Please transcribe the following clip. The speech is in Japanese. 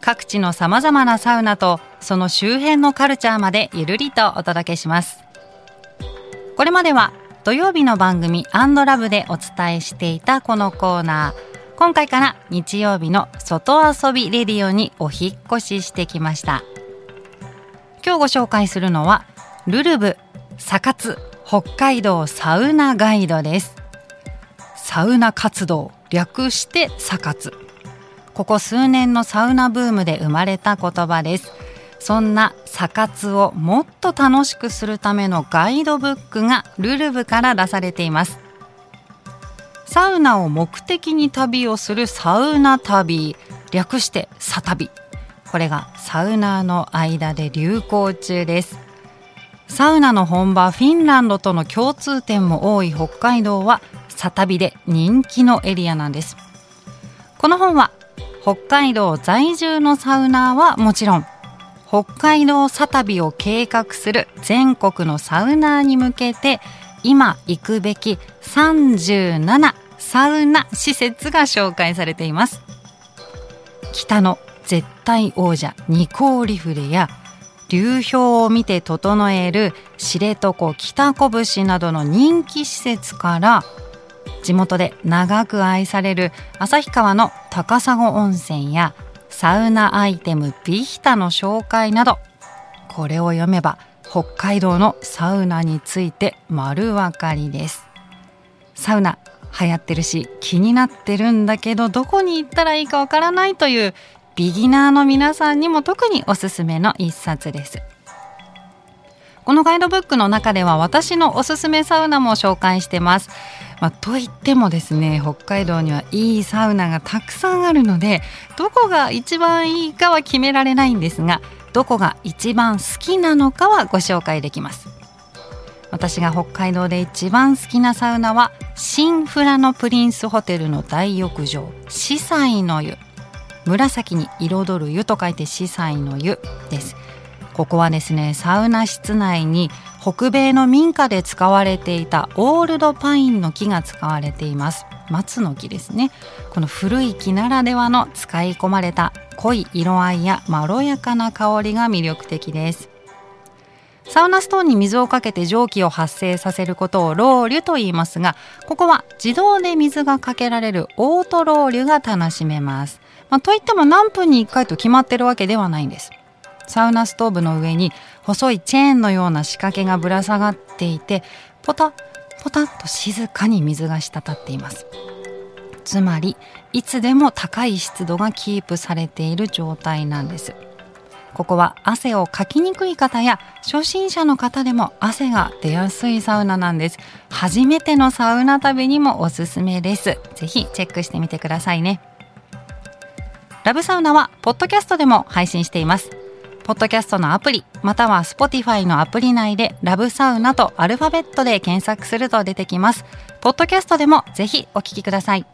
各地のさまざまなサウナとその周辺のカルチャーまでゆるりとお届けします。これまでは土曜日の番組「アンドラブでお伝えしていたこのコーナー。今回から日曜日の外遊びレディオにお引越ししてきました。今日ご紹介するのはルルブサカツ北海道サウナガイドです。サウナ活動略してサカツ。ここ数年のサウナブームで生まれた言葉です。そんなサカツをもっと楽しくするためのガイドブックがルルブから出されています。サウナを目的に旅をするサウナ旅。略してサ旅。これがサウナーの間で流行中です。サウナの本場フィンランドとの共通点も多い北海道はサ旅で人気のエリアなんです。この本は北海道在住のサウナーはもちろん北海道サ旅を計画する全国のサウナーに向けて今行くべき37サウナ施設が紹介されています。北の絶対王者ニコーリフレや流氷を見て整える知床北拳などの人気施設から地元で長く愛される旭川の高砂温泉やサウナアイテムビヒタの紹介などこれを読めば北海道のサウナについて丸分かりです。サウナ流行ってるし気になってるんだけどどこに行ったらいいかわからないというビギナーの皆さんにも特におすすめの一冊です。このガイドブックの中では私のおすすめサウナも紹介してます。まあ、といってもですね北海道にはいいサウナがたくさんあるのでどこが一番いいかは決められないんですがどこが一番好きなのかはご紹介できます。私が北海道で一番好きなサウナは新フラノプリンスホテルの大浴場四彩の湯。紫に彩る湯と書いて四彩の湯です。ここはですねサウナ室内に北米の民家で使われていたオールドパインの木が使われています。松の木ですね。この古い木ならではの使い込まれた濃い色合いやまろやかな香りが魅力的です。サウナストーンに水をかけて蒸気を発生させることをロウリュと言いますがここは自動で水がかけられるオートロウリュが楽しめます、まあ、といっても何分に1回と決まってるわけではないんです。サウナストーブの上に細いチェーンのような仕掛けがぶら下がっていてポタポタッと静かに水が滴っています。つまりいつでも高い湿度がキープされている状態なんです。ここは汗をかきにくい方や初心者の方でも汗が出やすいサウナなんです。初めてのサウナ旅にもおすすめです。ぜひチェックしてみてくださいね。ラブサウナはポッドキャストでも配信しています。ポッドキャストのアプリ、または Spotify のアプリ内でラブサウナとアルファベットで検索すると出てきます。ポッドキャストでもぜひお聞きください。